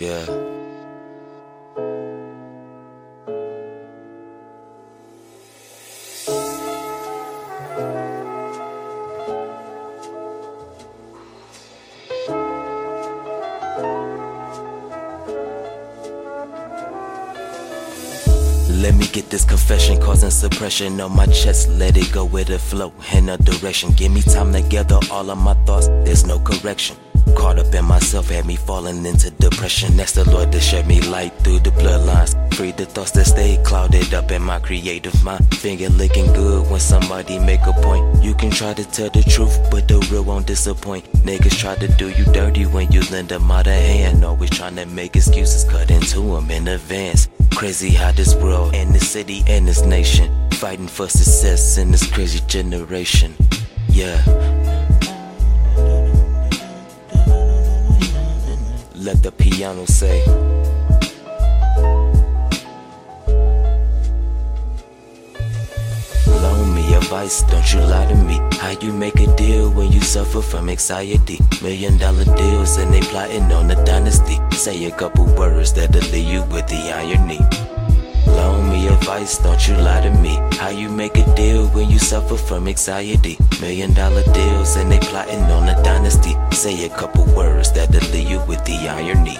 Yeah. Let me get this confession, causing suppression on my chest. Let it go with the flow in a direction. Give me time to gather all of my thoughts. There's no correction. Caught up in myself, had me falling into depression. That's the Lord that shed me light through the bloodlines. Free the thoughts that stay clouded up in my creative mind. Finger licking good when somebody make a point. You can try to tell the truth, but the real won't disappoint. Niggas try to do you dirty when you lend them out a hand. Always trying to make excuses, cut into them in advance. Crazy how this world and this city and this nation fighting for success in this crazy generation. Yeah. Let the piano say. Me advice, don't you lie to me. How you make a deal when you suffer from anxiety? Million dollar deals and they plotting on a dynasty. Say a couple words that'll leave you with the irony. Loan me advice, don't you lie to me. How you make a deal when you suffer from anxiety? Million dollar deals and they plotting on a dynasty. Say a couple words that'll leave you with the irony.